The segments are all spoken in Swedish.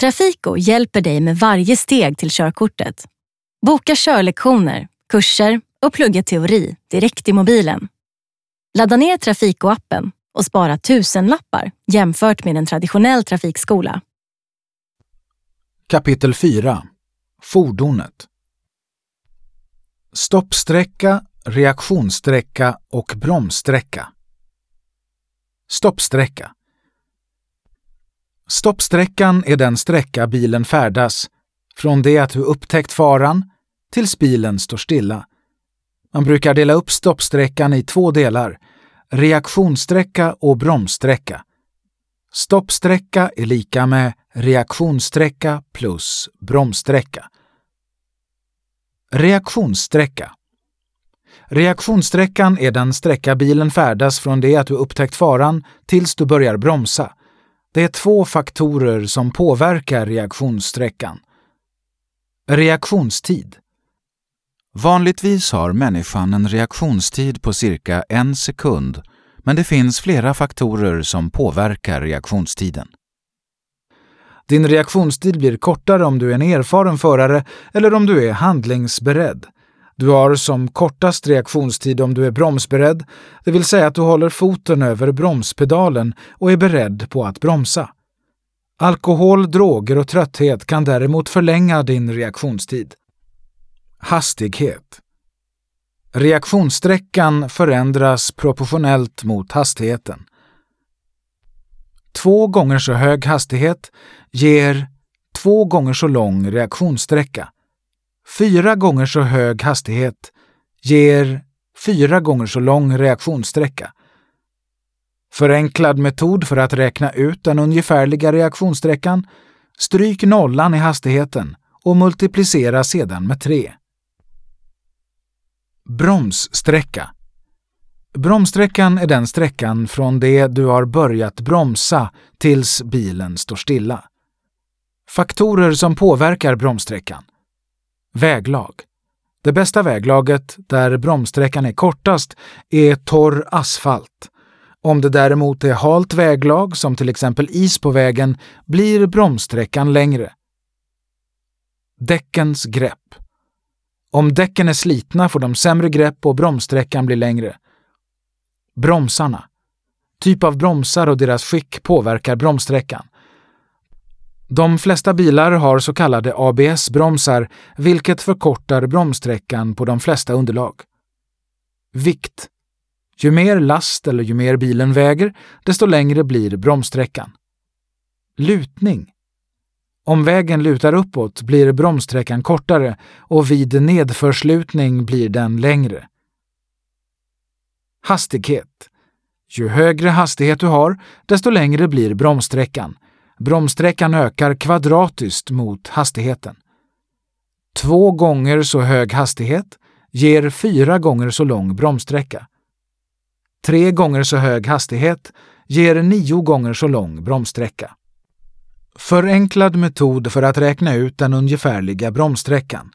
Trafiko hjälper dig med varje steg till körkortet. Boka körlektioner, kurser och plugga teori direkt i mobilen. Ladda ner Trafiko-appen och spara tusenlappar jämfört med en traditionell trafikskola. Kapitel 4 Fordonet Stoppsträcka, reaktionssträcka och bromssträcka. Stoppsträcka Stoppsträckan är den sträcka bilen färdas från det att du upptäckt faran tills bilen står stilla. Man brukar dela upp stoppsträckan i två delar, reaktionssträcka och bromssträcka. Stoppsträcka är lika med reaktionssträcka plus bromssträcka. Reaktionssträcka Reaktionssträckan är den sträcka bilen färdas från det att du upptäckt faran tills du börjar bromsa. Det är två faktorer som påverkar reaktionssträckan. Reaktionstid Vanligtvis har människan en reaktionstid på cirka en sekund, men det finns flera faktorer som påverkar reaktionstiden. Din reaktionstid blir kortare om du är en erfaren förare eller om du är handlingsberedd. Du har som kortast reaktionstid om du är bromsberedd, det vill säga att du håller foten över bromspedalen och är beredd på att bromsa. Alkohol, droger och trötthet kan däremot förlänga din reaktionstid. Hastighet Reaktionssträckan förändras proportionellt mot hastigheten. Två gånger så hög hastighet ger två gånger så lång reaktionssträcka. Fyra gånger så hög hastighet ger fyra gånger så lång reaktionssträcka. Förenklad metod för att räkna ut den ungefärliga reaktionssträckan. Stryk nollan i hastigheten och multiplicera sedan med 3. Bromssträcka Bromssträckan är den sträckan från det du har börjat bromsa tills bilen står stilla. Faktorer som påverkar bromssträckan. Väglag. Det bästa väglaget, där bromssträckan är kortast, är torr asfalt. Om det däremot är halt väglag, som till exempel is på vägen, blir bromssträckan längre. Däckens grepp. Om däcken är slitna får de sämre grepp och bromssträckan blir längre. Bromsarna. Typ av bromsar och deras skick påverkar bromssträckan. De flesta bilar har så kallade ABS-bromsar, vilket förkortar bromssträckan på de flesta underlag. Vikt. Ju mer last eller ju mer bilen väger, desto längre blir bromssträckan. Lutning. Om vägen lutar uppåt blir bromssträckan kortare och vid nedförslutning blir den längre. Hastighet. Ju högre hastighet du har, desto längre blir bromssträckan. Bromssträckan ökar kvadratiskt mot hastigheten. Två gånger så hög hastighet ger fyra gånger så lång bromssträcka. Tre gånger så hög hastighet ger nio gånger så lång bromssträcka. Förenklad metod för att räkna ut den ungefärliga bromssträckan.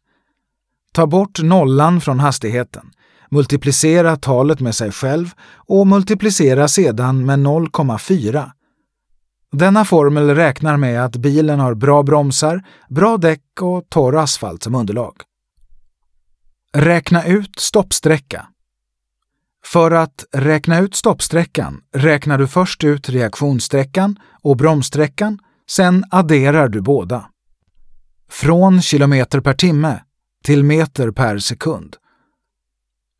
Ta bort nollan från hastigheten, multiplicera talet med sig själv och multiplicera sedan med 0,4. Denna formel räknar med att bilen har bra bromsar, bra däck och torr asfalt som underlag. Räkna ut stoppsträcka. För att räkna ut stoppsträckan räknar du först ut reaktionssträckan och bromssträckan Sen adderar du båda. Från kilometer per timme till meter per sekund.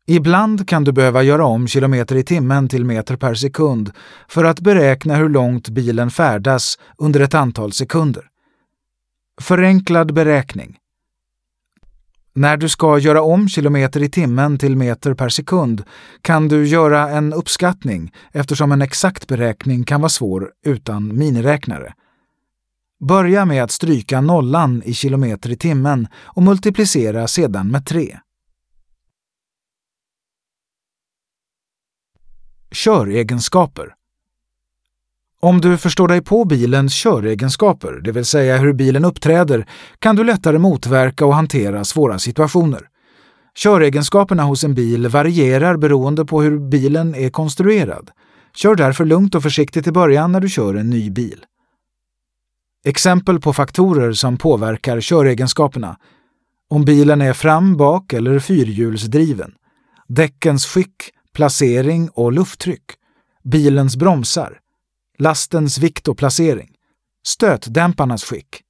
Ibland kan du behöva göra om kilometer i timmen till meter per sekund för att beräkna hur långt bilen färdas under ett antal sekunder. Förenklad beräkning. När du ska göra om kilometer i timmen till meter per sekund kan du göra en uppskattning eftersom en exakt beräkning kan vara svår utan miniräknare. Börja med att stryka nollan i kilometer i timmen och multiplicera sedan med 3. Köregenskaper Om du förstår dig på bilens köregenskaper, det vill säga hur bilen uppträder, kan du lättare motverka och hantera svåra situationer. Köregenskaperna hos en bil varierar beroende på hur bilen är konstruerad. Kör därför lugnt och försiktigt i början när du kör en ny bil. Exempel på faktorer som påverkar köregenskaperna. Om bilen är fram-, bak eller fyrhjulsdriven. Däckens skick, placering och lufttryck. Bilens bromsar. Lastens vikt och placering. Stötdämparnas skick.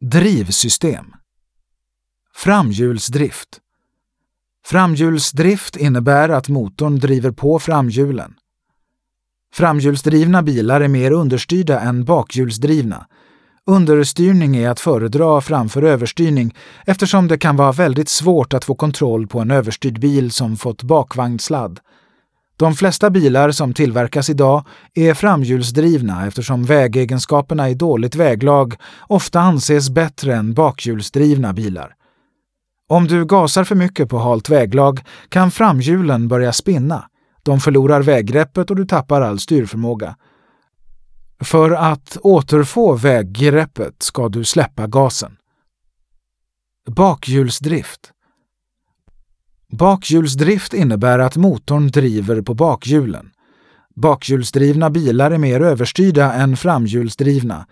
Drivsystem. Framhjulsdrift. Framhjulsdrift innebär att motorn driver på framhjulen. Framhjulsdrivna bilar är mer understyrda än bakhjulsdrivna. Understyrning är att föredra framför överstyrning eftersom det kan vara väldigt svårt att få kontroll på en överstyrd bil som fått bakvagnssladd. De flesta bilar som tillverkas idag är framhjulsdrivna eftersom vägegenskaperna i dåligt väglag ofta anses bättre än bakhjulsdrivna bilar. Om du gasar för mycket på halt väglag kan framhjulen börja spinna. De förlorar väggreppet och du tappar all styrförmåga. För att återfå väggreppet ska du släppa gasen. Bakhjulsdrift Bakhjulsdrift innebär att motorn driver på bakhjulen. Bakhjulsdrivna bilar är mer överstyrda än framhjulsdrivna.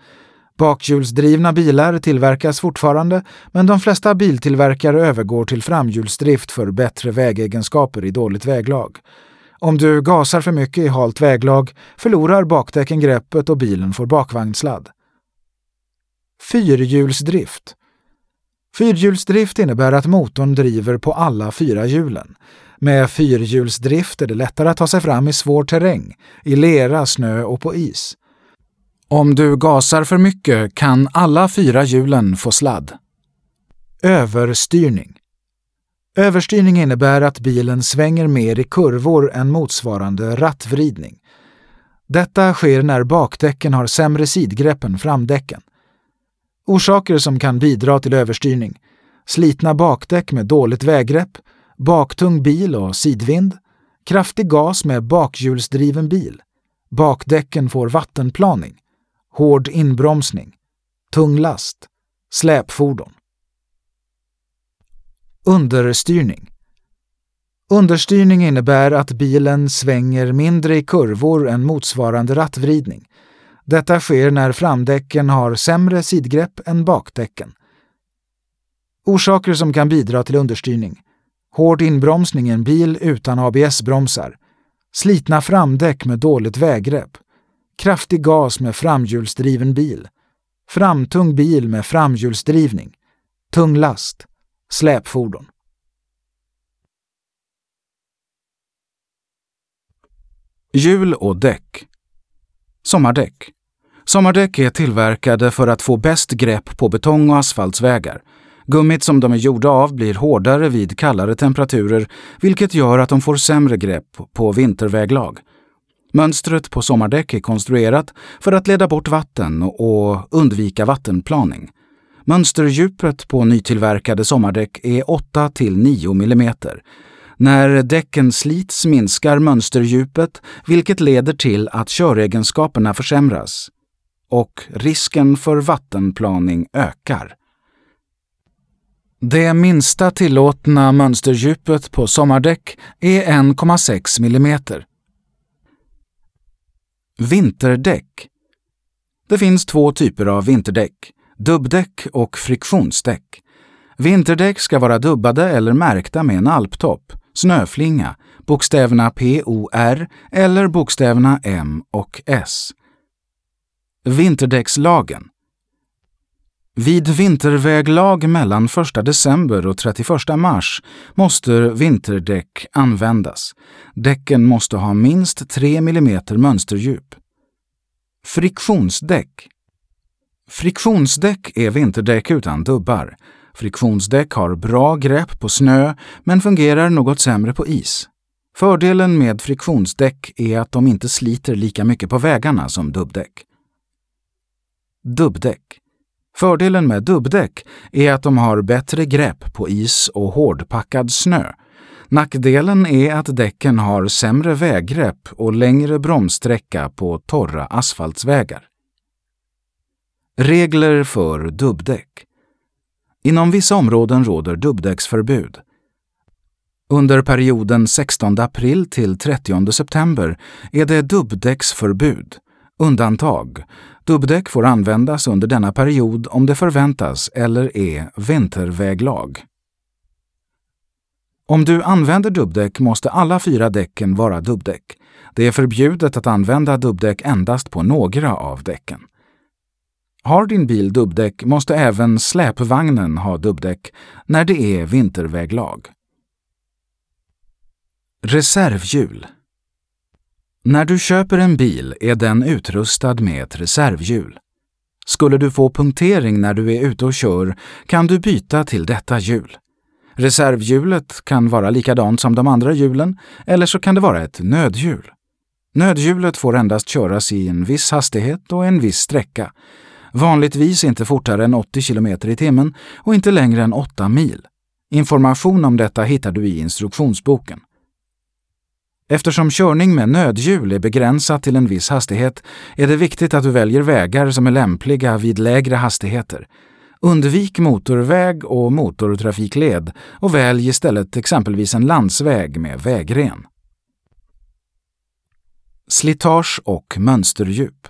Bakhjulsdrivna bilar tillverkas fortfarande, men de flesta biltillverkare övergår till framhjulsdrift för bättre vägegenskaper i dåligt väglag. Om du gasar för mycket i halt väglag förlorar bakdäcken greppet och bilen får bakvagnssladd. Fyrhjulsdrift Fyrhjulsdrift innebär att motorn driver på alla fyra hjulen. Med fyrhjulsdrift är det lättare att ta sig fram i svår terräng, i lera, snö och på is. Om du gasar för mycket kan alla fyra hjulen få sladd. Överstyrning Överstyrning innebär att bilen svänger mer i kurvor än motsvarande rattvridning. Detta sker när bakdäcken har sämre sidgrepp än framdäcken. Orsaker som kan bidra till överstyrning. Slitna bakdäck med dåligt väggrepp, baktung bil och sidvind, kraftig gas med bakhjulsdriven bil, bakdäcken får vattenplaning, hård inbromsning, tung last, släpfordon. Understyrning Understyrning innebär att bilen svänger mindre i kurvor än motsvarande rattvridning. Detta sker när framdäcken har sämre sidgrepp än bakdäcken. Orsaker som kan bidra till understyrning. Hård inbromsning i en bil utan ABS-bromsar. Slitna framdäck med dåligt väggrepp. Kraftig gas med framhjulsdriven bil. Framtung bil med framhjulsdrivning. Tung last. Släpfordon. Hjul och däck. Sommardäck. Sommardäck är tillverkade för att få bäst grepp på betong och asfaltsvägar. Gummit som de är gjorda av blir hårdare vid kallare temperaturer, vilket gör att de får sämre grepp på vinterväglag. Mönstret på sommardäck är konstruerat för att leda bort vatten och undvika vattenplaning. Mönsterdjupet på nytillverkade sommardäck är 8–9 mm. När däcken slits minskar mönsterdjupet, vilket leder till att köregenskaperna försämras och risken för vattenplaning ökar. Det minsta tillåtna mönsterdjupet på sommardäck är 1,6 mm. Vinterdäck Det finns två typer av vinterdäck, dubbdäck och friktionsdäck. Vinterdäck ska vara dubbade eller märkta med en alptopp, snöflinga, bokstäverna POR eller bokstäverna M och S. Vinterdäckslagen Vid vinterväglag mellan 1 december och 31 mars måste vinterdäck användas. Däcken måste ha minst 3 mm mönsterdjup. Friktionsdäck Friktionsdäck är vinterdäck utan dubbar. Friktionsdäck har bra grepp på snö men fungerar något sämre på is. Fördelen med friktionsdäck är att de inte sliter lika mycket på vägarna som dubbdäck. Dubbdäck. Fördelen med dubbdäck är att de har bättre grepp på is och hårdpackad snö. Nackdelen är att däcken har sämre väggrepp och längre bromssträcka på torra asfaltsvägar. Regler för dubbdäck. Inom vissa områden råder dubbdäcksförbud. Under perioden 16 april till 30 september är det dubbdäcksförbud Undantag. Dubbdäck får användas under denna period om det förväntas eller är vinterväglag. Om du använder dubbdäck måste alla fyra däcken vara dubbdäck. Det är förbjudet att använda dubbdäck endast på några av däcken. Har din bil dubbdäck måste även släpvagnen ha dubbdäck när det är vinterväglag. Reservhjul När du köper en bil är den utrustad med ett reservhjul. Skulle du få punktering när du är ute och kör kan du byta till detta hjul. Reservhjulet kan vara likadant som de andra hjulen eller så kan det vara ett nödhjul. Nödhjulet får endast köras i en viss hastighet och en viss sträcka. Vanligtvis inte fortare än 80 km i timmen och inte längre än 8 mil. Information om detta hittar du i instruktionsboken. Eftersom körning med nödhjul är begränsat till en viss hastighet är det viktigt att du väljer vägar som är lämpliga vid lägre hastigheter. Undvik motorväg och motortrafikled och välj istället exempelvis en landsväg med vägren. Slitage och mönsterdjup.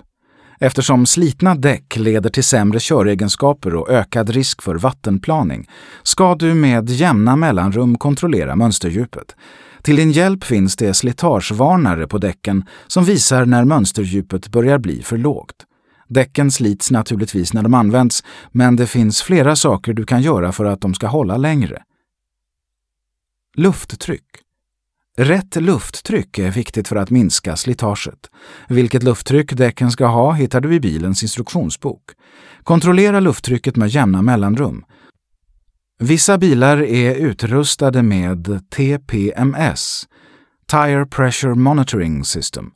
Eftersom slitna däck leder till sämre köregenskaper och ökad risk för vattenplaning ska du med jämna mellanrum kontrollera mönsterdjupet. Till din hjälp finns det slitagevarnare på däcken som visar när mönsterdjupet börjar bli för lågt. Däcken slits naturligtvis när de används, men det finns flera saker du kan göra för att de ska hålla längre. Lufttryck. Rätt lufttryck är viktigt för att minska slitaget. Vilket lufttryck däcken ska ha hittar du i bilens instruktionsbok. Kontrollera lufttrycket med jämna mellanrum. Vissa bilar är utrustade med TPMS, Tire Pressure Monitoring System,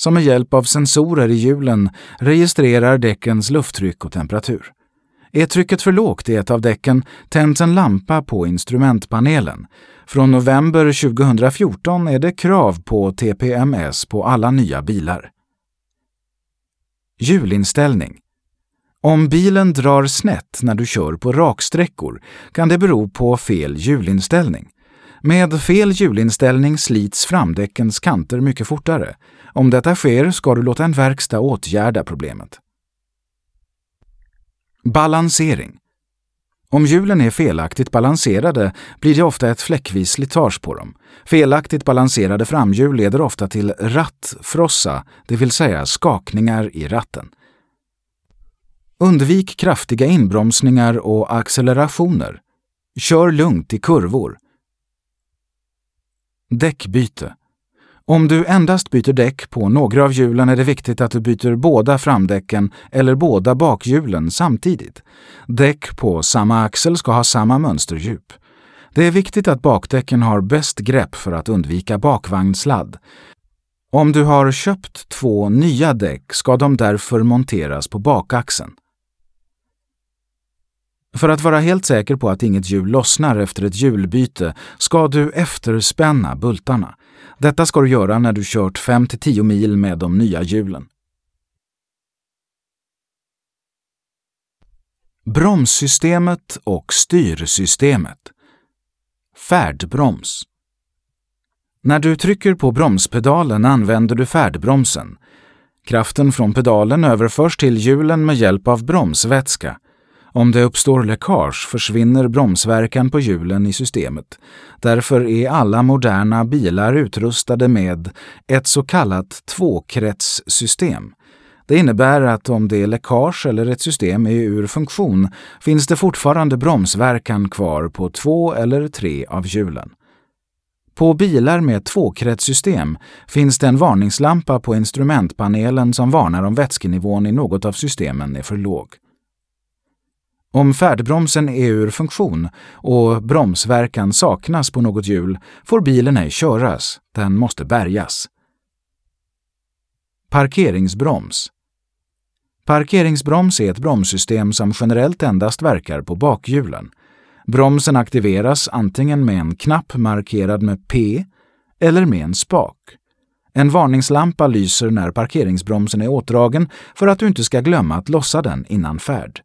som med hjälp av sensorer i hjulen registrerar däckens lufttryck och temperatur. Är trycket för lågt i ett av däcken tänds en lampa på instrumentpanelen. Från november 2014 är det krav på TPMS på alla nya bilar. Hjulinställning om bilen drar snett när du kör på raksträckor kan det bero på fel hjulinställning. Med fel hjulinställning slits framdäckens kanter mycket fortare. Om detta sker ska du låta en verkstad åtgärda problemet. Balansering om hjulen är felaktigt balanserade blir det ofta ett fläckvis slitage på dem. Felaktigt balanserade framhjul leder ofta till rattfrossa, det vill säga skakningar i ratten. Undvik kraftiga inbromsningar och accelerationer. Kör lugnt i kurvor. Däckbyte. Om du endast byter däck på några av hjulen är det viktigt att du byter båda framdäcken eller båda bakhjulen samtidigt. Däck på samma axel ska ha samma mönsterdjup. Det är viktigt att bakdäcken har bäst grepp för att undvika bakvagnssladd. Om du har köpt två nya däck ska de därför monteras på bakaxeln. För att vara helt säker på att inget hjul lossnar efter ett hjulbyte ska du efterspänna bultarna. Detta ska du göra när du kört 5-10 mil med de nya hjulen. Bromssystemet och styrsystemet. Färdbroms. När du trycker på bromspedalen använder du färdbromsen. Kraften från pedalen överförs till hjulen med hjälp av bromsvätska. Om det uppstår läckage försvinner bromsverkan på hjulen i systemet. Därför är alla moderna bilar utrustade med ett så kallat tvåkretssystem. Det innebär att om det är läckage eller ett system är ur funktion finns det fortfarande bromsverkan kvar på två eller tre av hjulen. På bilar med tvåkretssystem finns det en varningslampa på instrumentpanelen som varnar om vätskenivån i något av systemen är för låg. Om färdbromsen är ur funktion och bromsverkan saknas på något hjul får bilen ej köras, den måste bärgas. Parkeringsbroms Parkeringsbroms är ett bromssystem som generellt endast verkar på bakhjulen. Bromsen aktiveras antingen med en knapp markerad med P eller med en spak. En varningslampa lyser när parkeringsbromsen är åtdragen för att du inte ska glömma att lossa den innan färd.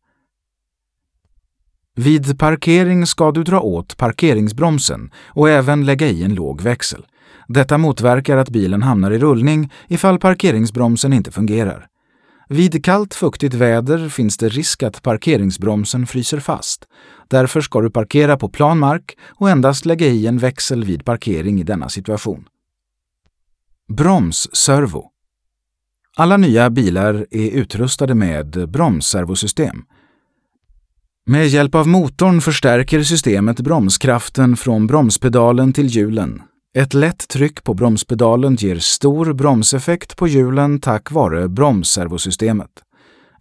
Vid parkering ska du dra åt parkeringsbromsen och även lägga i en låg växel. Detta motverkar att bilen hamnar i rullning ifall parkeringsbromsen inte fungerar. Vid kallt fuktigt väder finns det risk att parkeringsbromsen fryser fast. Därför ska du parkera på plan mark och endast lägga i en växel vid parkering i denna situation. Bromsservo Alla nya bilar är utrustade med bromsservosystem. Med hjälp av motorn förstärker systemet bromskraften från bromspedalen till hjulen. Ett lätt tryck på bromspedalen ger stor bromseffekt på hjulen tack vare bromsservosystemet.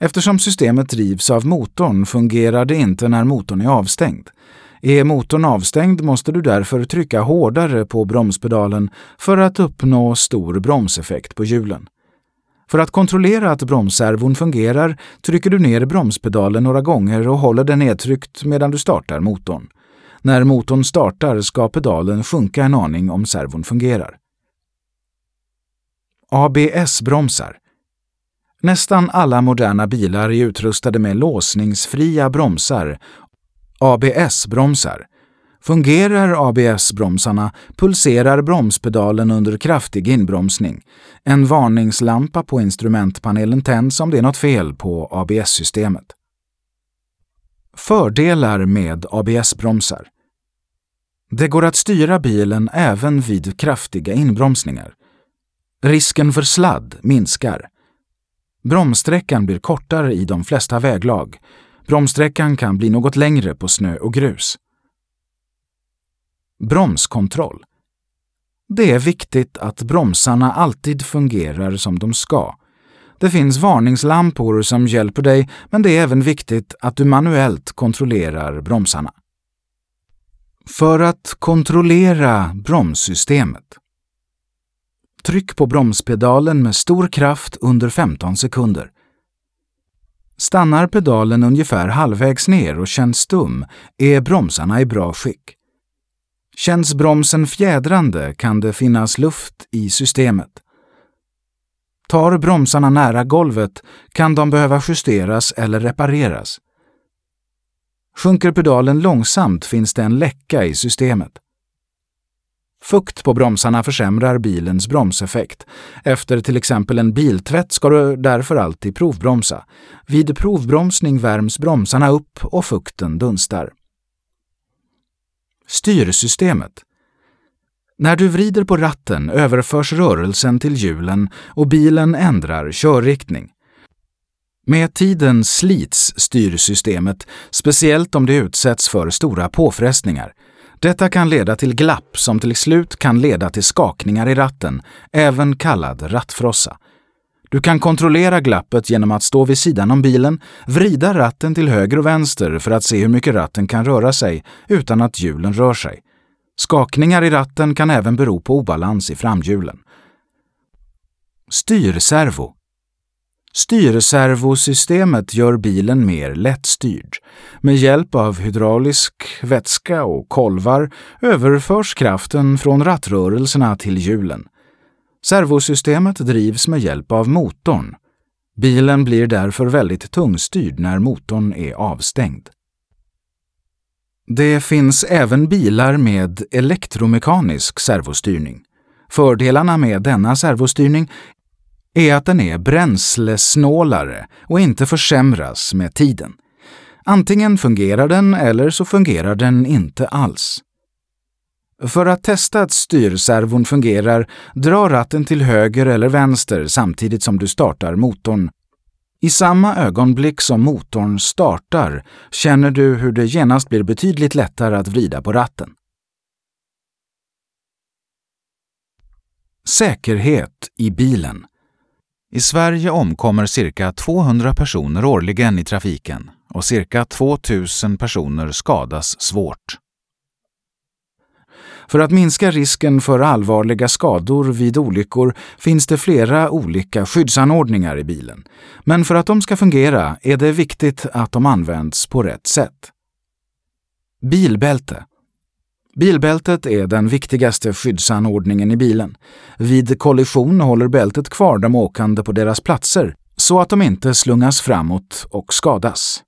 Eftersom systemet drivs av motorn fungerar det inte när motorn är avstängd. Är motorn avstängd måste du därför trycka hårdare på bromspedalen för att uppnå stor bromseffekt på hjulen. För att kontrollera att bromsservon fungerar trycker du ner bromspedalen några gånger och håller den nedtryckt medan du startar motorn. När motorn startar ska pedalen sjunka en aning om servon fungerar. ABS-bromsar Nästan alla moderna bilar är utrustade med låsningsfria bromsar, ABS-bromsar. Fungerar ABS-bromsarna pulserar bromspedalen under kraftig inbromsning. En varningslampa på instrumentpanelen tänds om det är något fel på ABS-systemet. Fördelar med ABS-bromsar Det går att styra bilen även vid kraftiga inbromsningar. Risken för sladd minskar. Bromssträckan blir kortare i de flesta väglag. Bromssträckan kan bli något längre på snö och grus. Bromskontroll. Det är viktigt att bromsarna alltid fungerar som de ska. Det finns varningslampor som hjälper dig, men det är även viktigt att du manuellt kontrollerar bromsarna. För att kontrollera bromssystemet Tryck på bromspedalen med stor kraft under 15 sekunder. Stannar pedalen ungefär halvvägs ner och känns stum är bromsarna i bra skick. Känns bromsen fjädrande kan det finnas luft i systemet. Tar bromsarna nära golvet kan de behöva justeras eller repareras. Sjunker pedalen långsamt finns det en läcka i systemet. Fukt på bromsarna försämrar bilens bromseffekt. Efter till exempel en biltvätt ska du därför alltid provbromsa. Vid provbromsning värms bromsarna upp och fukten dunstar. Styrsystemet När du vrider på ratten överförs rörelsen till hjulen och bilen ändrar körriktning. Med tiden slits styrsystemet, speciellt om det utsätts för stora påfrestningar. Detta kan leda till glapp som till slut kan leda till skakningar i ratten, även kallad rattfrossa. Du kan kontrollera glappet genom att stå vid sidan om bilen, vrida ratten till höger och vänster för att se hur mycket ratten kan röra sig utan att hjulen rör sig. Skakningar i ratten kan även bero på obalans i framhjulen. Styrservo Styrservosystemet gör bilen mer lättstyrd. Med hjälp av hydraulisk vätska och kolvar överförs kraften från rattrörelserna till hjulen. Servosystemet drivs med hjälp av motorn. Bilen blir därför väldigt tungstyrd när motorn är avstängd. Det finns även bilar med elektromekanisk servostyrning. Fördelarna med denna servostyrning är att den är bränslesnålare och inte försämras med tiden. Antingen fungerar den eller så fungerar den inte alls. För att testa att styrservon fungerar, dra ratten till höger eller vänster samtidigt som du startar motorn. I samma ögonblick som motorn startar känner du hur det genast blir betydligt lättare att vrida på ratten. Säkerhet i bilen i Sverige omkommer cirka 200 personer årligen i trafiken och cirka 2000 personer skadas svårt. För att minska risken för allvarliga skador vid olyckor finns det flera olika skyddsanordningar i bilen. Men för att de ska fungera är det viktigt att de används på rätt sätt. Bilbälte Bilbältet är den viktigaste skyddsanordningen i bilen. Vid kollision håller bältet kvar de åkande på deras platser så att de inte slungas framåt och skadas.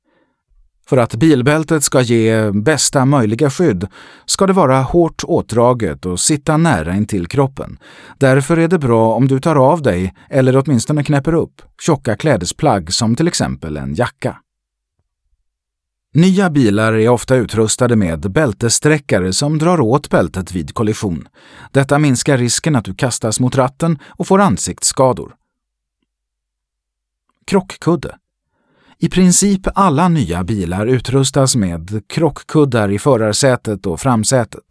För att bilbältet ska ge bästa möjliga skydd ska det vara hårt åtdraget och sitta nära intill kroppen. Därför är det bra om du tar av dig, eller åtminstone knäpper upp, tjocka klädesplagg som till exempel en jacka. Nya bilar är ofta utrustade med bältessträckare som drar åt bältet vid kollision. Detta minskar risken att du kastas mot ratten och får ansiktsskador. Krockkudde i princip alla nya bilar utrustas med krockkuddar i förarsätet och framsätet.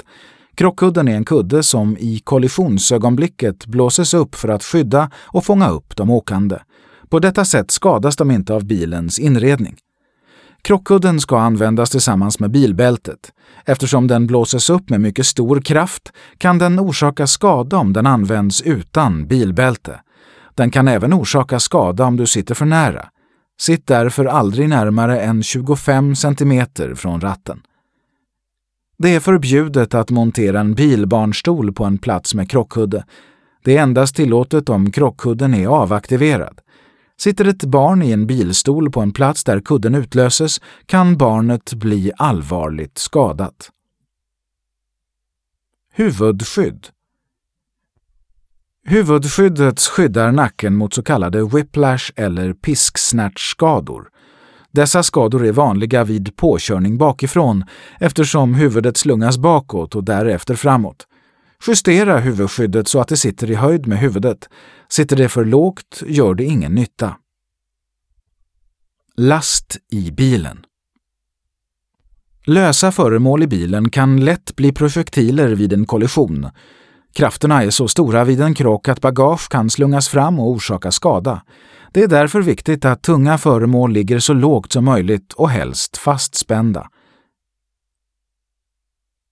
Krockkudden är en kudde som i kollisionsögonblicket blåses upp för att skydda och fånga upp de åkande. På detta sätt skadas de inte av bilens inredning. Krockkudden ska användas tillsammans med bilbältet. Eftersom den blåses upp med mycket stor kraft kan den orsaka skada om den används utan bilbälte. Den kan även orsaka skada om du sitter för nära. Sitt därför aldrig närmare än 25 cm från ratten. Det är förbjudet att montera en bilbarnstol på en plats med krockkudde. Det är endast tillåtet om krockkudden är avaktiverad. Sitter ett barn i en bilstol på en plats där kudden utlöses kan barnet bli allvarligt skadat. Huvudskydd Huvudskyddet skyddar nacken mot så kallade whiplash eller pisksnärtskador. Dessa skador är vanliga vid påkörning bakifrån eftersom huvudet slungas bakåt och därefter framåt. Justera huvudskyddet så att det sitter i höjd med huvudet. Sitter det för lågt gör det ingen nytta. Last i bilen Lösa föremål i bilen kan lätt bli projektiler vid en kollision. Krafterna är så stora vid en krock att bagage kan slungas fram och orsaka skada. Det är därför viktigt att tunga föremål ligger så lågt som möjligt och helst fastspända.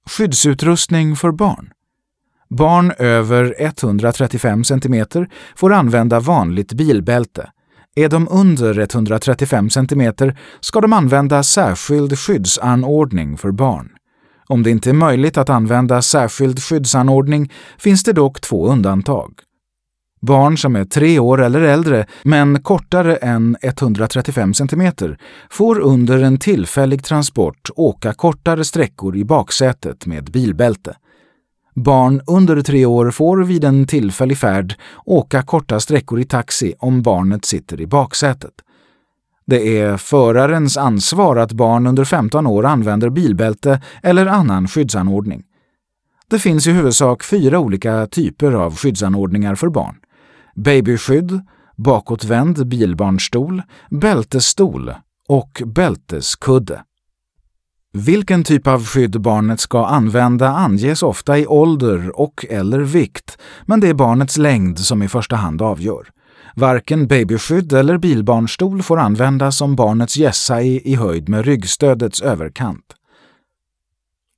Skyddsutrustning för barn Barn över 135 cm får använda vanligt bilbälte. Är de under 135 cm ska de använda särskild skyddsanordning för barn. Om det inte är möjligt att använda särskild skyddsanordning finns det dock två undantag. Barn som är tre år eller äldre, men kortare än 135 cm, får under en tillfällig transport åka kortare sträckor i baksätet med bilbälte. Barn under tre år får vid en tillfällig färd åka korta sträckor i taxi om barnet sitter i baksätet. Det är förarens ansvar att barn under 15 år använder bilbälte eller annan skyddsanordning. Det finns i huvudsak fyra olika typer av skyddsanordningar för barn. Babyskydd, bakåtvänd bilbarnstol, bältesstol och bälteskudde. Vilken typ av skydd barnet ska använda anges ofta i ålder och eller vikt, men det är barnets längd som i första hand avgör. Varken babyskydd eller bilbarnstol får användas om barnets gässa är i höjd med ryggstödets överkant.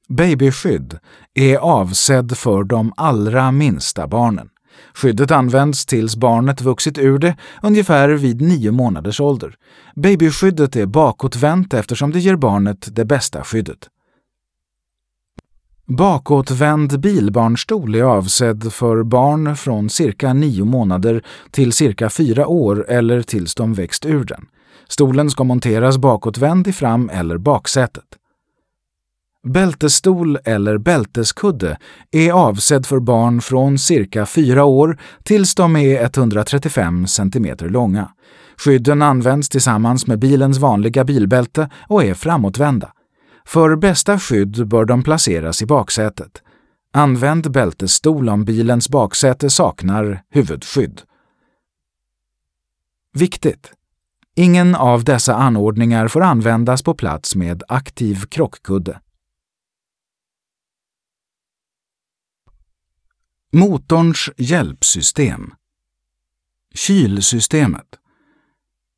Babyskydd är avsedd för de allra minsta barnen. Skyddet används tills barnet vuxit ur det, ungefär vid nio månaders ålder. Babyskyddet är bakåtvänt eftersom det ger barnet det bästa skyddet. Bakåtvänd bilbarnstol är avsedd för barn från cirka nio månader till cirka fyra år eller tills de växt ur den. Stolen ska monteras bakåtvänd i fram eller baksätet. Bältesstol eller bälteskudde är avsedd för barn från cirka fyra år tills de är 135 cm långa. Skydden används tillsammans med bilens vanliga bilbälte och är framåtvända. För bästa skydd bör de placeras i baksätet. Använd bältesstol om bilens baksäte saknar huvudskydd. Viktigt! Ingen av dessa anordningar får användas på plats med aktiv krockkudde. Motorns hjälpsystem Kylsystemet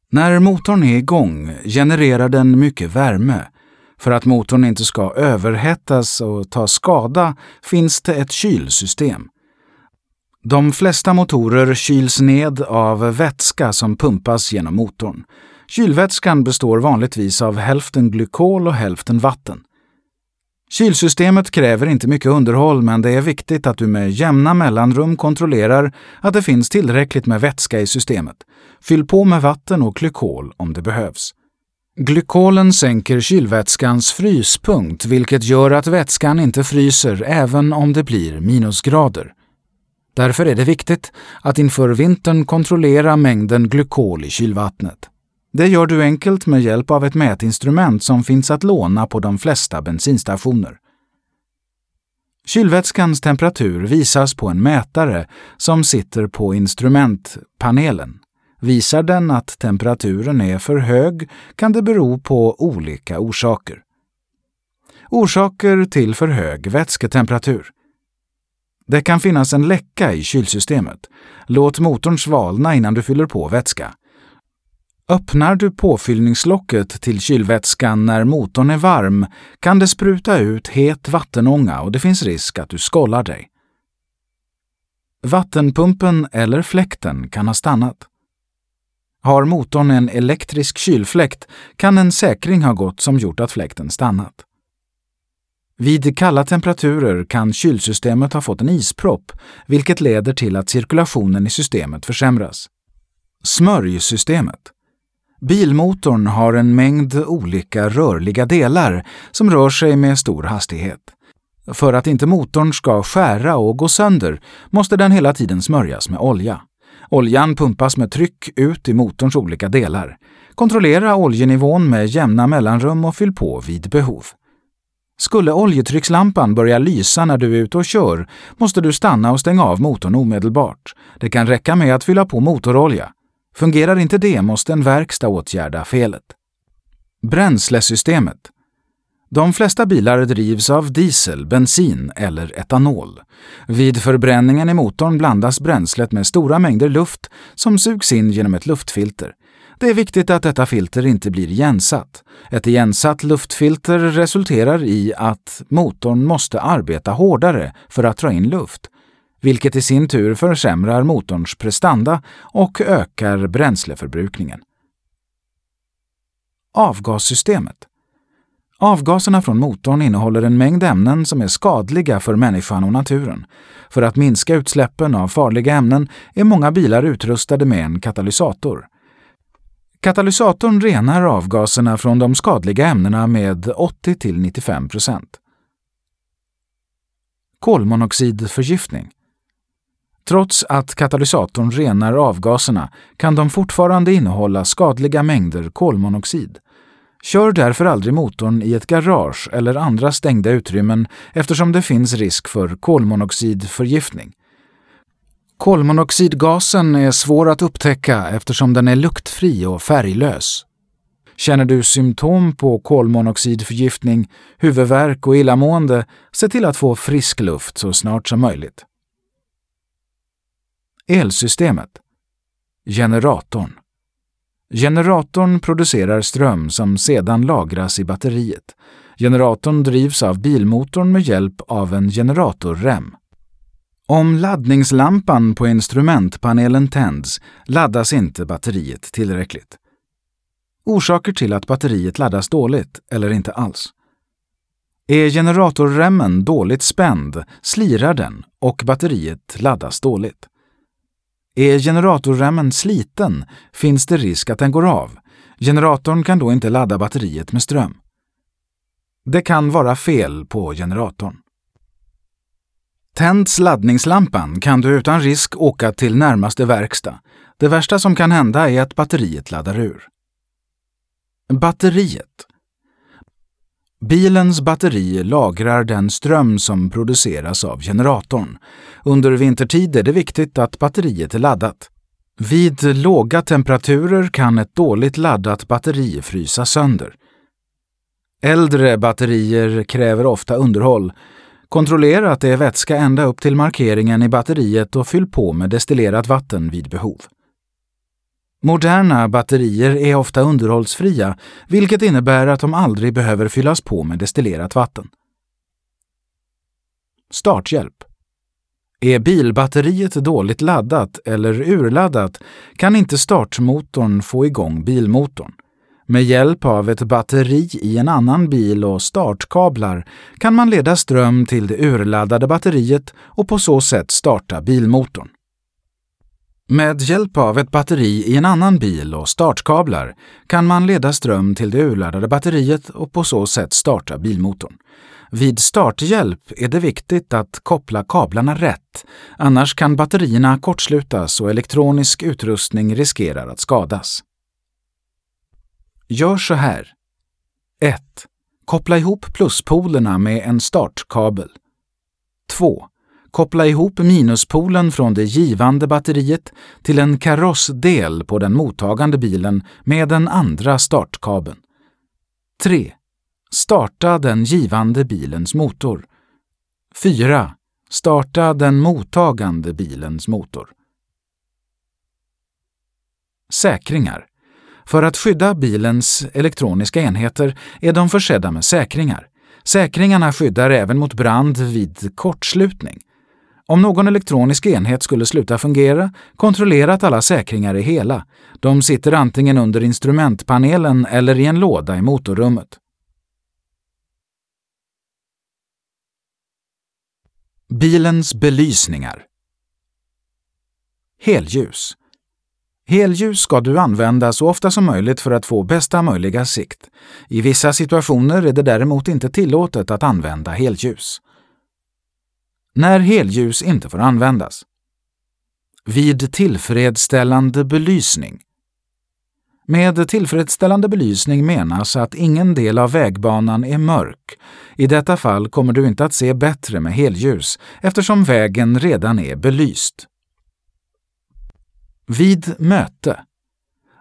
När motorn är igång genererar den mycket värme för att motorn inte ska överhettas och ta skada finns det ett kylsystem. De flesta motorer kyls ned av vätska som pumpas genom motorn. Kylvätskan består vanligtvis av hälften glykol och hälften vatten. Kylsystemet kräver inte mycket underhåll men det är viktigt att du med jämna mellanrum kontrollerar att det finns tillräckligt med vätska i systemet. Fyll på med vatten och glykol om det behövs. Glykolen sänker kylvätskans fryspunkt vilket gör att vätskan inte fryser även om det blir minusgrader. Därför är det viktigt att inför vintern kontrollera mängden glykol i kylvattnet. Det gör du enkelt med hjälp av ett mätinstrument som finns att låna på de flesta bensinstationer. Kylvätskans temperatur visas på en mätare som sitter på instrumentpanelen. Visar den att temperaturen är för hög kan det bero på olika orsaker. Orsaker till för hög vätsketemperatur. Det kan finnas en läcka i kylsystemet. Låt motorn svalna innan du fyller på vätska. Öppnar du påfyllningslocket till kylvätskan när motorn är varm kan det spruta ut het vattenånga och det finns risk att du skållar dig. Vattenpumpen eller fläkten kan ha stannat. Har motorn en elektrisk kylfläkt kan en säkring ha gått som gjort att fläkten stannat. Vid kalla temperaturer kan kylsystemet ha fått en ispropp, vilket leder till att cirkulationen i systemet försämras. Smörjsystemet. Bilmotorn har en mängd olika rörliga delar som rör sig med stor hastighet. För att inte motorn ska skära och gå sönder måste den hela tiden smörjas med olja. Oljan pumpas med tryck ut i motorns olika delar. Kontrollera oljenivån med jämna mellanrum och fyll på vid behov. Skulle oljetryckslampan börja lysa när du är ute och kör måste du stanna och stänga av motorn omedelbart. Det kan räcka med att fylla på motorolja. Fungerar inte det måste en verkstad åtgärda felet. Bränslesystemet. De flesta bilar drivs av diesel, bensin eller etanol. Vid förbränningen i motorn blandas bränslet med stora mängder luft som sugs in genom ett luftfilter. Det är viktigt att detta filter inte blir igensatt. Ett igensatt luftfilter resulterar i att motorn måste arbeta hårdare för att dra in luft, vilket i sin tur försämrar motorns prestanda och ökar bränsleförbrukningen. Avgassystemet Avgaserna från motorn innehåller en mängd ämnen som är skadliga för människan och naturen. För att minska utsläppen av farliga ämnen är många bilar utrustade med en katalysator. Katalysatorn renar avgaserna från de skadliga ämnena med 80-95 procent. Kolmonoxidförgiftning Trots att katalysatorn renar avgaserna kan de fortfarande innehålla skadliga mängder kolmonoxid. Kör därför aldrig motorn i ett garage eller andra stängda utrymmen eftersom det finns risk för kolmonoxidförgiftning. Kolmonoxidgasen är svår att upptäcka eftersom den är luktfri och färglös. Känner du symptom på kolmonoxidförgiftning, huvudvärk och illamående, se till att få frisk luft så snart som möjligt. Elsystemet Generatorn Generatorn producerar ström som sedan lagras i batteriet. Generatorn drivs av bilmotorn med hjälp av en generatorrem. Om laddningslampan på instrumentpanelen tänds laddas inte batteriet tillräckligt. Orsaker till att batteriet laddas dåligt eller inte alls. Är generatorremmen dåligt spänd slirar den och batteriet laddas dåligt. Är generatorremmen sliten finns det risk att den går av. Generatorn kan då inte ladda batteriet med ström. Det kan vara fel på generatorn. Tänds laddningslampan kan du utan risk åka till närmaste verkstad. Det värsta som kan hända är att batteriet laddar ur. Batteriet Bilens batteri lagrar den ström som produceras av generatorn. Under vintertid är det viktigt att batteriet är laddat. Vid låga temperaturer kan ett dåligt laddat batteri frysa sönder. Äldre batterier kräver ofta underhåll. Kontrollera att det är vätska ända upp till markeringen i batteriet och fyll på med destillerat vatten vid behov. Moderna batterier är ofta underhållsfria, vilket innebär att de aldrig behöver fyllas på med destillerat vatten. Starthjälp Är bilbatteriet dåligt laddat eller urladdat kan inte startmotorn få igång bilmotorn. Med hjälp av ett batteri i en annan bil och startkablar kan man leda ström till det urladdade batteriet och på så sätt starta bilmotorn. Med hjälp av ett batteri i en annan bil och startkablar kan man leda ström till det urladdade batteriet och på så sätt starta bilmotorn. Vid starthjälp är det viktigt att koppla kablarna rätt, annars kan batterierna kortslutas och elektronisk utrustning riskerar att skadas. Gör så här. 1. Koppla ihop pluspolerna med en startkabel. 2. Koppla ihop minuspolen från det givande batteriet till en karossdel på den mottagande bilen med den andra startkabeln. 3. Starta den givande bilens motor. 4. Starta den mottagande bilens motor. Säkringar. För att skydda bilens elektroniska enheter är de försedda med säkringar. Säkringarna skyddar även mot brand vid kortslutning. Om någon elektronisk enhet skulle sluta fungera, kontrollera att alla säkringar är hela. De sitter antingen under instrumentpanelen eller i en låda i motorrummet. Bilens belysningar Helljus Helljus ska du använda så ofta som möjligt för att få bästa möjliga sikt. I vissa situationer är det däremot inte tillåtet att använda helljus. När helljus inte får användas. Vid tillfredsställande belysning. Med tillfredsställande belysning menas att ingen del av vägbanan är mörk. I detta fall kommer du inte att se bättre med helljus eftersom vägen redan är belyst. Vid möte.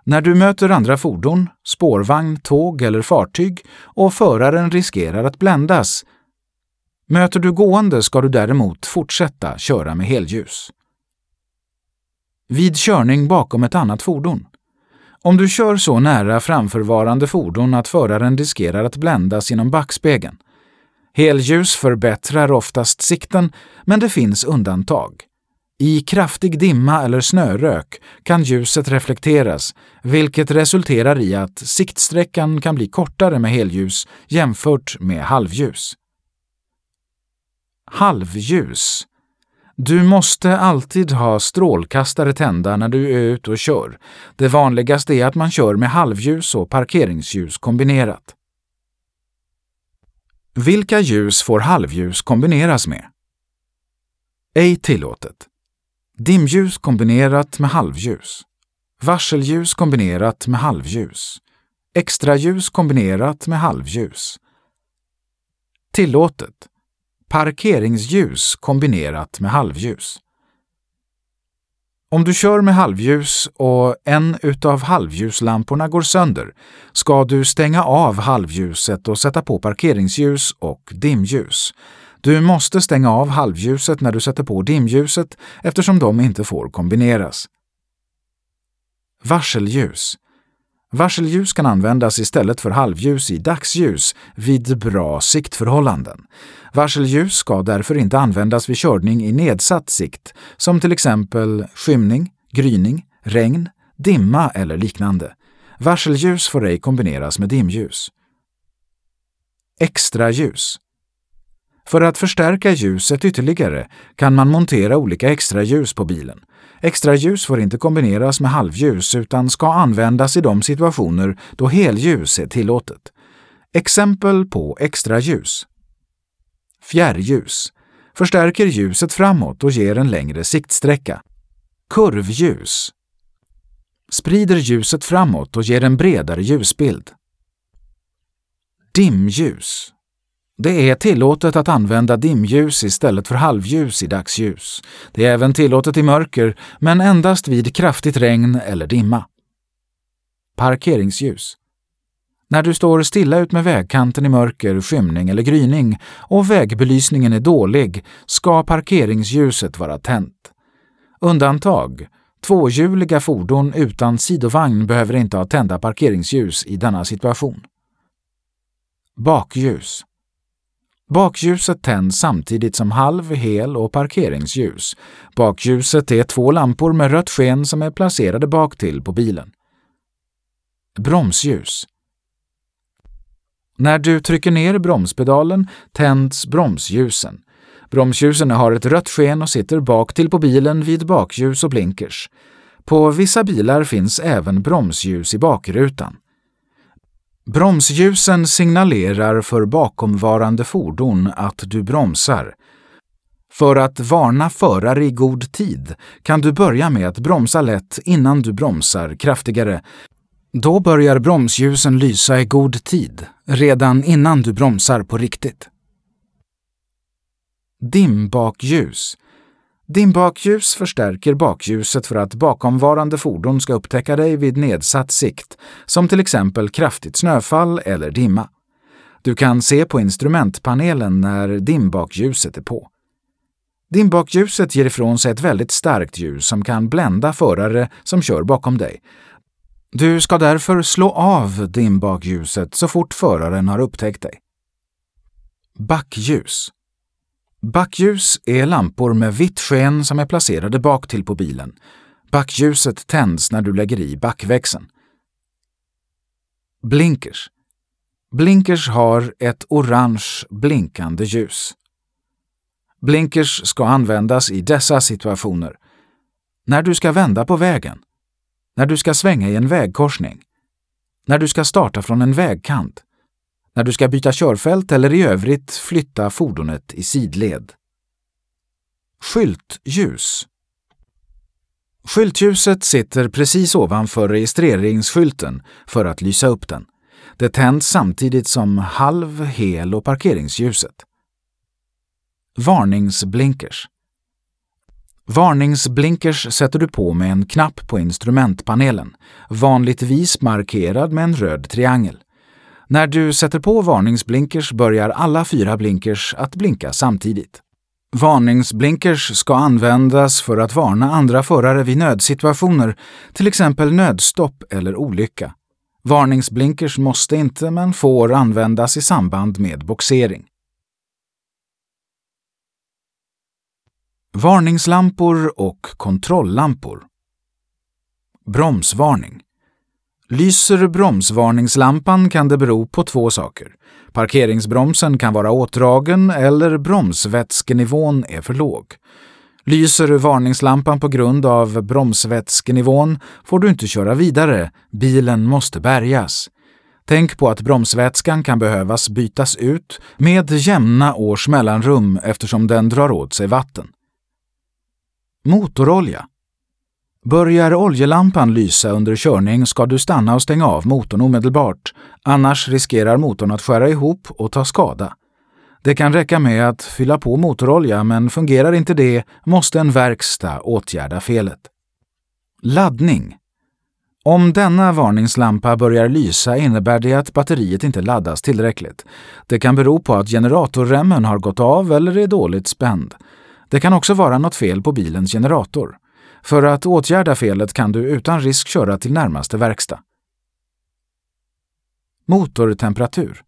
När du möter andra fordon, spårvagn, tåg eller fartyg och föraren riskerar att bländas. Möter du gående ska du däremot fortsätta köra med helljus. Vid körning bakom ett annat fordon. Om du kör så nära framförvarande fordon att föraren riskerar att bländas genom backspegeln. Helljus förbättrar oftast sikten, men det finns undantag. I kraftig dimma eller snörök kan ljuset reflekteras, vilket resulterar i att siktsträckan kan bli kortare med helljus jämfört med halvljus. Halvljus du måste alltid ha strålkastare tända när du är ute och kör. Det vanligaste är att man kör med halvljus och parkeringsljus kombinerat. Vilka ljus får halvljus kombineras med? Ej tillåtet. Dimljus kombinerat med halvljus. Varselljus kombinerat med halvljus. Extraljus kombinerat med halvljus. Tillåtet. Parkeringsljus kombinerat med halvljus. Om du kör med halvljus och en utav halvljuslamporna går sönder ska du stänga av halvljuset och sätta på parkeringsljus och dimljus. Du måste stänga av halvljuset när du sätter på dimljuset eftersom de inte får kombineras. Varselljus Varselljus kan användas istället för halvljus i dagsljus vid bra siktförhållanden. Varselljus ska därför inte användas vid körning i nedsatt sikt, som till exempel skymning, gryning, regn, dimma eller liknande. Varselljus får ej kombineras med dimljus. Extraljus för att förstärka ljuset ytterligare kan man montera olika extraljus på bilen. Extraljus får inte kombineras med halvljus utan ska användas i de situationer då helljus är tillåtet. Exempel på extraljus. Fjärrljus förstärker ljuset framåt och ger en längre siktsträcka. Kurvljus sprider ljuset framåt och ger en bredare ljusbild. Dimljus det är tillåtet att använda dimljus istället för halvljus i dagsljus. Det är även tillåtet i mörker, men endast vid kraftigt regn eller dimma. Parkeringsljus. När du står stilla ut med vägkanten i mörker, skymning eller gryning och vägbelysningen är dålig ska parkeringsljuset vara tänt. Undantag. Tvåhjuliga fordon utan sidovagn behöver inte ha tända parkeringsljus i denna situation. Bakljus. Bakljuset tänds samtidigt som halv-, hel och parkeringsljus. Bakljuset är två lampor med rött sken som är placerade baktill på bilen. Bromsljus När du trycker ner bromspedalen tänds bromsljusen. Bromsljusen har ett rött sken och sitter baktill på bilen vid bakljus och blinkers. På vissa bilar finns även bromsljus i bakrutan. Bromsljusen signalerar för bakomvarande fordon att du bromsar. För att varna förare i god tid kan du börja med att bromsa lätt innan du bromsar kraftigare. Då börjar bromsljusen lysa i god tid, redan innan du bromsar på riktigt. Dimbakljus Dimmbakljus förstärker bakljuset för att bakomvarande fordon ska upptäcka dig vid nedsatt sikt, som till exempel kraftigt snöfall eller dimma. Du kan se på instrumentpanelen när dimbakljuset är på. Dimbakljuset ger ifrån sig ett väldigt starkt ljus som kan blända förare som kör bakom dig. Du ska därför slå av dimbakljuset så fort föraren har upptäckt dig. Backljus Backljus är lampor med vitt sken som är placerade bak till på bilen. Backljuset tänds när du lägger i backväxeln. Blinkers Blinkers har ett orange blinkande ljus. Blinkers ska användas i dessa situationer. När du ska vända på vägen. När du ska svänga i en vägkorsning. När du ska starta från en vägkant när du ska byta körfält eller i övrigt flytta fordonet i sidled. Skyltljus Skyltljuset sitter precis ovanför registreringsskylten för att lysa upp den. Det tänds samtidigt som halv-, hel och parkeringsljuset. Varningsblinkers Varningsblinkers sätter du på med en knapp på instrumentpanelen, vanligtvis markerad med en röd triangel. När du sätter på varningsblinkers börjar alla fyra blinkers att blinka samtidigt. Varningsblinkers ska användas för att varna andra förare vid nödsituationer, till exempel nödstopp eller olycka. Varningsblinkers måste inte, men får användas i samband med boxering. Varningslampor och kontrolllampor. Bromsvarning. Lyser bromsvarningslampan kan det bero på två saker. Parkeringsbromsen kan vara åtdragen eller bromsvätskenivån är för låg. Lyser varningslampan på grund av bromsvätskenivån får du inte köra vidare, bilen måste bärgas. Tänk på att bromsvätskan kan behövas bytas ut med jämna års mellanrum eftersom den drar åt sig vatten. Motorolja Börjar oljelampan lysa under körning ska du stanna och stänga av motorn omedelbart, annars riskerar motorn att skära ihop och ta skada. Det kan räcka med att fylla på motorolja, men fungerar inte det måste en verkstad åtgärda felet. Laddning Om denna varningslampa börjar lysa innebär det att batteriet inte laddas tillräckligt. Det kan bero på att generatorremmen har gått av eller är dåligt spänd. Det kan också vara något fel på bilens generator. För att åtgärda felet kan du utan risk köra till närmaste verkstad. Motortemperatur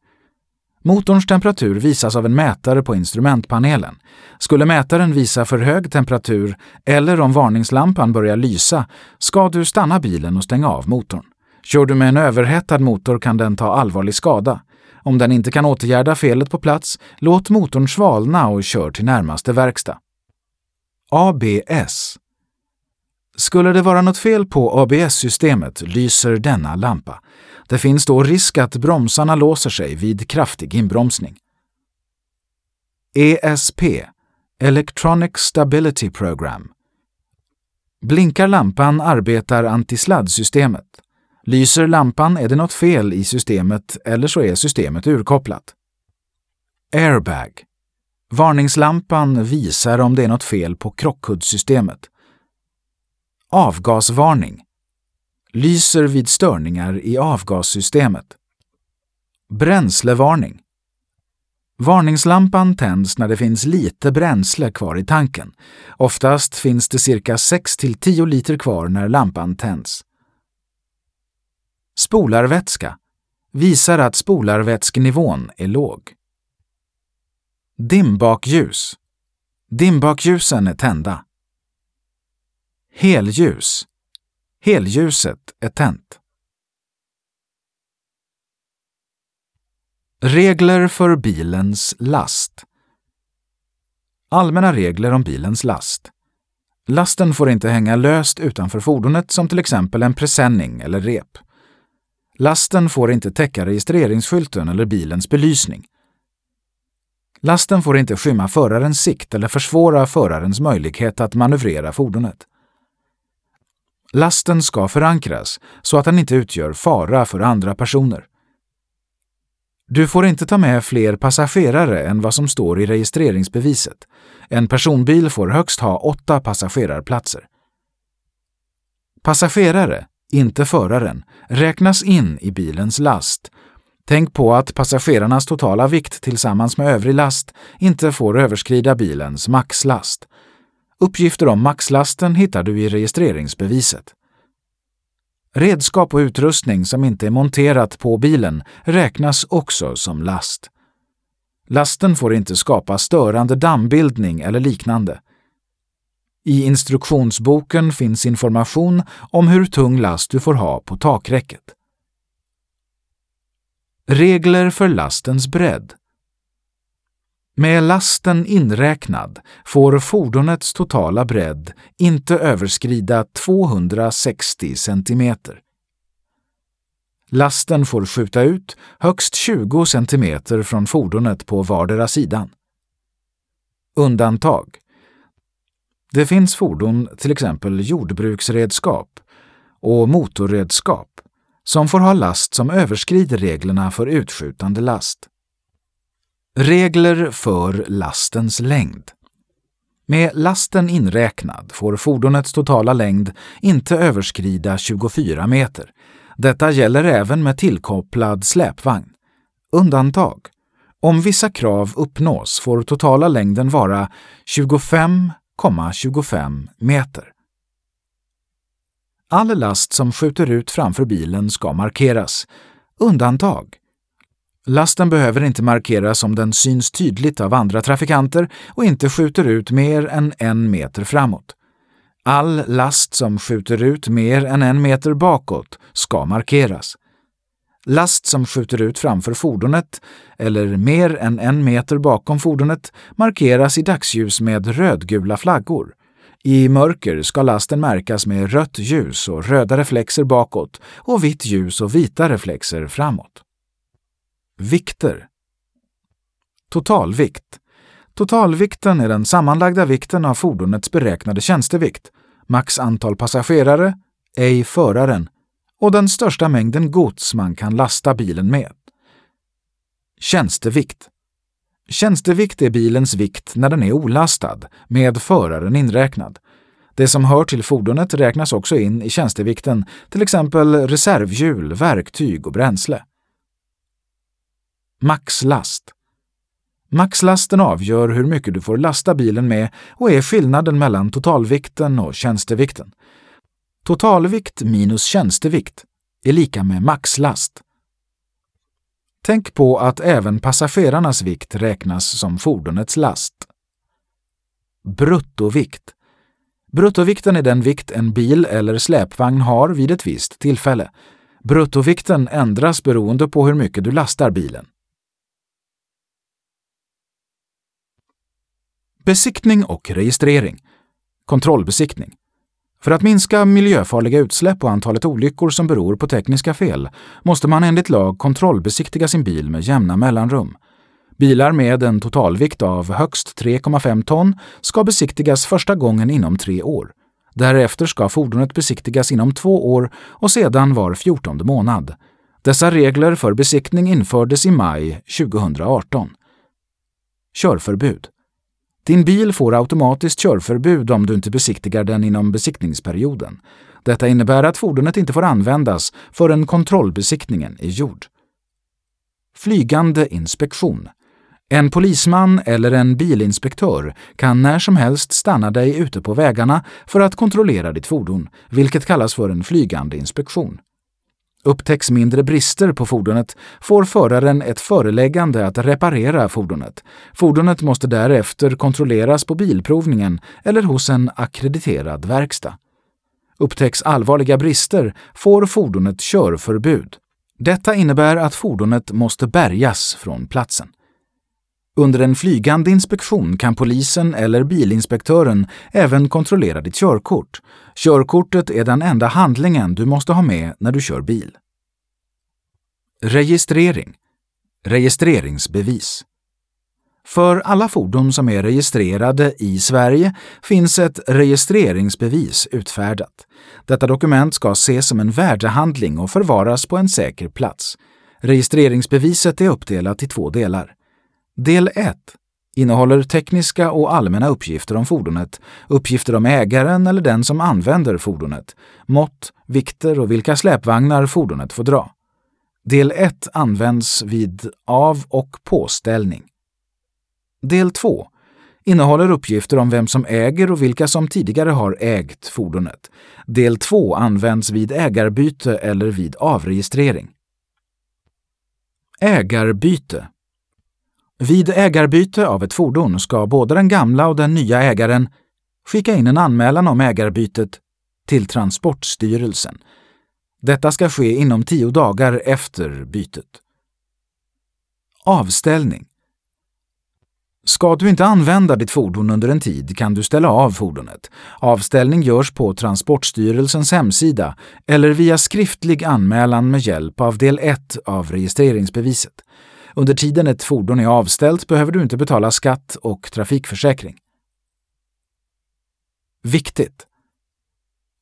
Motorns temperatur visas av en mätare på instrumentpanelen. Skulle mätaren visa för hög temperatur eller om varningslampan börjar lysa ska du stanna bilen och stänga av motorn. Kör du med en överhettad motor kan den ta allvarlig skada. Om den inte kan åtgärda felet på plats, låt motorn svalna och kör till närmaste verkstad. ABS skulle det vara något fel på ABS-systemet lyser denna lampa. Det finns då risk att bromsarna låser sig vid kraftig inbromsning. ESP Electronic Stability Program Blinkar lampan arbetar antisladdsystemet. Lyser lampan är det något fel i systemet eller så är systemet urkopplat. Airbag Varningslampan visar om det är något fel på krockkuddssystemet. Avgasvarning. Lyser vid störningar i avgassystemet. Bränslevarning. Varningslampan tänds när det finns lite bränsle kvar i tanken. Oftast finns det cirka 6-10 liter kvar när lampan tänds. Spolarvätska visar att spolarvätskenivån är låg. Dimbakljus Dimbakljusen är tända. Helljus. Helljuset är tänt. Regler för bilens last. Allmänna regler om bilens last. Lasten får inte hänga löst utanför fordonet som till exempel en presenning eller rep. Lasten får inte täcka registreringsskylten eller bilens belysning. Lasten får inte skymma förarens sikt eller försvåra förarens möjlighet att manövrera fordonet. Lasten ska förankras så att den inte utgör fara för andra personer. Du får inte ta med fler passagerare än vad som står i registreringsbeviset. En personbil får högst ha åtta passagerarplatser. Passagerare, inte föraren, räknas in i bilens last. Tänk på att passagerarnas totala vikt tillsammans med övrig last inte får överskrida bilens maxlast. Uppgifter om maxlasten hittar du i registreringsbeviset. Redskap och utrustning som inte är monterat på bilen räknas också som last. Lasten får inte skapa störande dammbildning eller liknande. I instruktionsboken finns information om hur tung last du får ha på takräcket. Regler för lastens bredd med lasten inräknad får fordonets totala bredd inte överskrida 260 cm. Lasten får skjuta ut högst 20 cm från fordonet på vardera sidan. Undantag. Det finns fordon, till exempel jordbruksredskap och motorredskap, som får ha last som överskrider reglerna för utskjutande last. Regler för lastens längd. Med lasten inräknad får fordonets totala längd inte överskrida 24 meter. Detta gäller även med tillkopplad släpvagn. Undantag. Om vissa krav uppnås får totala längden vara 25,25 ,25 meter. All last som skjuter ut framför bilen ska markeras. Undantag. Lasten behöver inte markeras om den syns tydligt av andra trafikanter och inte skjuter ut mer än en meter framåt. All last som skjuter ut mer än en meter bakåt ska markeras. Last som skjuter ut framför fordonet eller mer än en meter bakom fordonet markeras i dagsljus med rödgula flaggor. I mörker ska lasten märkas med rött ljus och röda reflexer bakåt och vitt ljus och vita reflexer framåt. Vikter. Totalvikt. Totalvikten är den sammanlagda vikten av fordonets beräknade tjänstevikt, max antal passagerare, ej föraren, och den största mängden gods man kan lasta bilen med. Tjänstevikt. Tjänstevikt är bilens vikt när den är olastad, med föraren inräknad. Det som hör till fordonet räknas också in i tjänstevikten, till exempel reservhjul, verktyg och bränsle. Maxlast. Maxlasten avgör hur mycket du får lasta bilen med och är skillnaden mellan totalvikten och tjänstevikten. Totalvikt minus tjänstevikt är lika med maxlast. Tänk på att även passagerarnas vikt räknas som fordonets last. Bruttovikt. Bruttovikten är den vikt en bil eller släpvagn har vid ett visst tillfälle. Bruttovikten ändras beroende på hur mycket du lastar bilen. Besiktning och registrering. Kontrollbesiktning. För att minska miljöfarliga utsläpp och antalet olyckor som beror på tekniska fel måste man enligt lag kontrollbesiktiga sin bil med jämna mellanrum. Bilar med en totalvikt av högst 3,5 ton ska besiktigas första gången inom tre år. Därefter ska fordonet besiktigas inom två år och sedan var fjortonde månad. Dessa regler för besiktning infördes i maj 2018. Körförbud. Din bil får automatiskt körförbud om du inte besiktigar den inom besiktningsperioden. Detta innebär att fordonet inte får användas förrän kontrollbesiktningen är gjord. Flygande inspektion. En polisman eller en bilinspektör kan när som helst stanna dig ute på vägarna för att kontrollera ditt fordon, vilket kallas för en flygande inspektion. Upptäcks mindre brister på fordonet får föraren ett föreläggande att reparera fordonet. Fordonet måste därefter kontrolleras på bilprovningen eller hos en akkrediterad verkstad. Upptäcks allvarliga brister får fordonet körförbud. Detta innebär att fordonet måste bärgas från platsen. Under en flygande inspektion kan polisen eller bilinspektören även kontrollera ditt körkort. Körkortet är den enda handlingen du måste ha med när du kör bil. Registrering Registreringsbevis För alla fordon som är registrerade i Sverige finns ett registreringsbevis utfärdat. Detta dokument ska ses som en värdehandling och förvaras på en säker plats. Registreringsbeviset är uppdelat i två delar. Del 1 innehåller tekniska och allmänna uppgifter om fordonet, uppgifter om ägaren eller den som använder fordonet, mått, vikter och vilka släpvagnar fordonet får dra. Del 1 används vid av och påställning. Del 2 innehåller uppgifter om vem som äger och vilka som tidigare har ägt fordonet. Del 2 används vid ägarbyte eller vid avregistrering. Ägarbyte vid ägarbyte av ett fordon ska både den gamla och den nya ägaren skicka in en anmälan om ägarbytet till Transportstyrelsen. Detta ska ske inom tio dagar efter bytet. Avställning Ska du inte använda ditt fordon under en tid kan du ställa av fordonet. Avställning görs på Transportstyrelsens hemsida eller via skriftlig anmälan med hjälp av del 1 av registreringsbeviset. Under tiden ett fordon är avställt behöver du inte betala skatt och trafikförsäkring. Viktigt!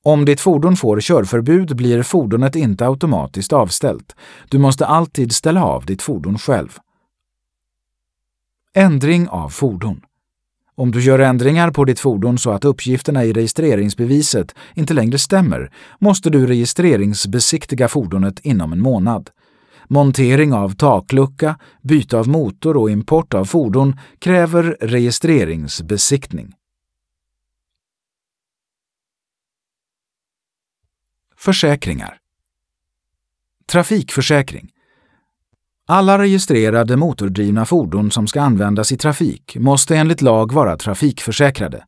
Om ditt fordon får körförbud blir fordonet inte automatiskt avställt. Du måste alltid ställa av ditt fordon själv. Ändring av fordon. Om du gör ändringar på ditt fordon så att uppgifterna i registreringsbeviset inte längre stämmer måste du registreringsbesiktiga fordonet inom en månad. Montering av taklucka, byte av motor och import av fordon kräver registreringsbesiktning. Försäkringar Trafikförsäkring alla registrerade motordrivna fordon som ska användas i trafik måste enligt lag vara trafikförsäkrade.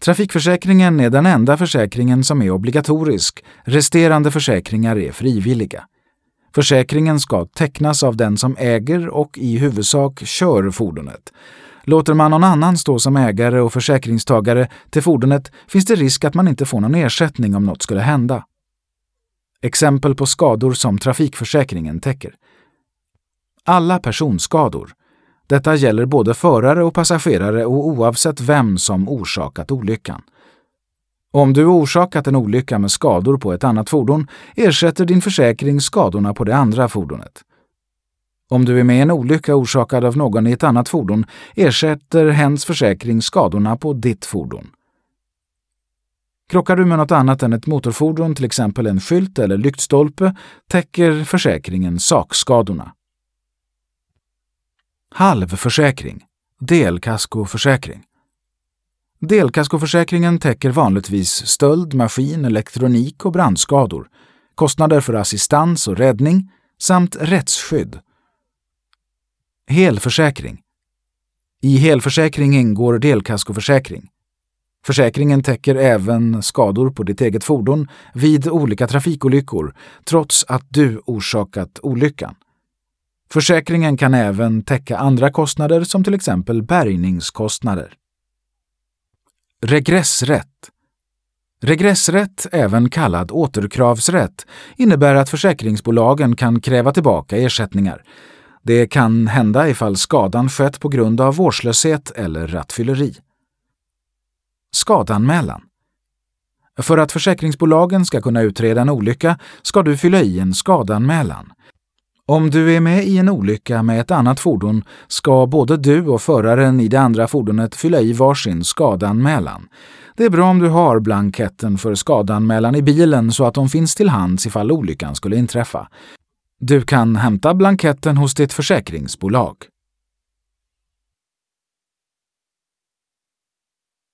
Trafikförsäkringen är den enda försäkringen som är obligatorisk, resterande försäkringar är frivilliga. Försäkringen ska tecknas av den som äger och i huvudsak kör fordonet. Låter man någon annan stå som ägare och försäkringstagare till fordonet finns det risk att man inte får någon ersättning om något skulle hända. Exempel på skador som trafikförsäkringen täcker. Alla personskador. Detta gäller både förare och passagerare och oavsett vem som orsakat olyckan. Om du orsakat en olycka med skador på ett annat fordon ersätter din försäkring skadorna på det andra fordonet. Om du är med i en olycka orsakad av någon i ett annat fordon ersätter hens försäkring skadorna på ditt fordon. Krockar du med något annat än ett motorfordon, till exempel en skylt eller lyktstolpe, täcker försäkringen sakskadorna. Halvförsäkring, delkaskoförsäkring. Delkaskoförsäkringen täcker vanligtvis stöld, maskin, elektronik och brandskador, kostnader för assistans och räddning samt rättsskydd. Helförsäkring. I helförsäkring ingår delkaskoförsäkring. Försäkringen täcker även skador på ditt eget fordon vid olika trafikolyckor, trots att du orsakat olyckan. Försäkringen kan även täcka andra kostnader som till exempel bärgningskostnader. Regressrätt Regressrätt, även kallad återkravsrätt, innebär att försäkringsbolagen kan kräva tillbaka ersättningar. Det kan hända ifall skadan skett på grund av vårdslöshet eller rattfylleri. Skadanmälan För att försäkringsbolagen ska kunna utreda en olycka ska du fylla i en skadanmälan. Om du är med i en olycka med ett annat fordon ska både du och föraren i det andra fordonet fylla i varsin skadanmälan. Det är bra om du har blanketten för skadanmälan i bilen så att de finns till hands ifall olyckan skulle inträffa. Du kan hämta blanketten hos ditt försäkringsbolag.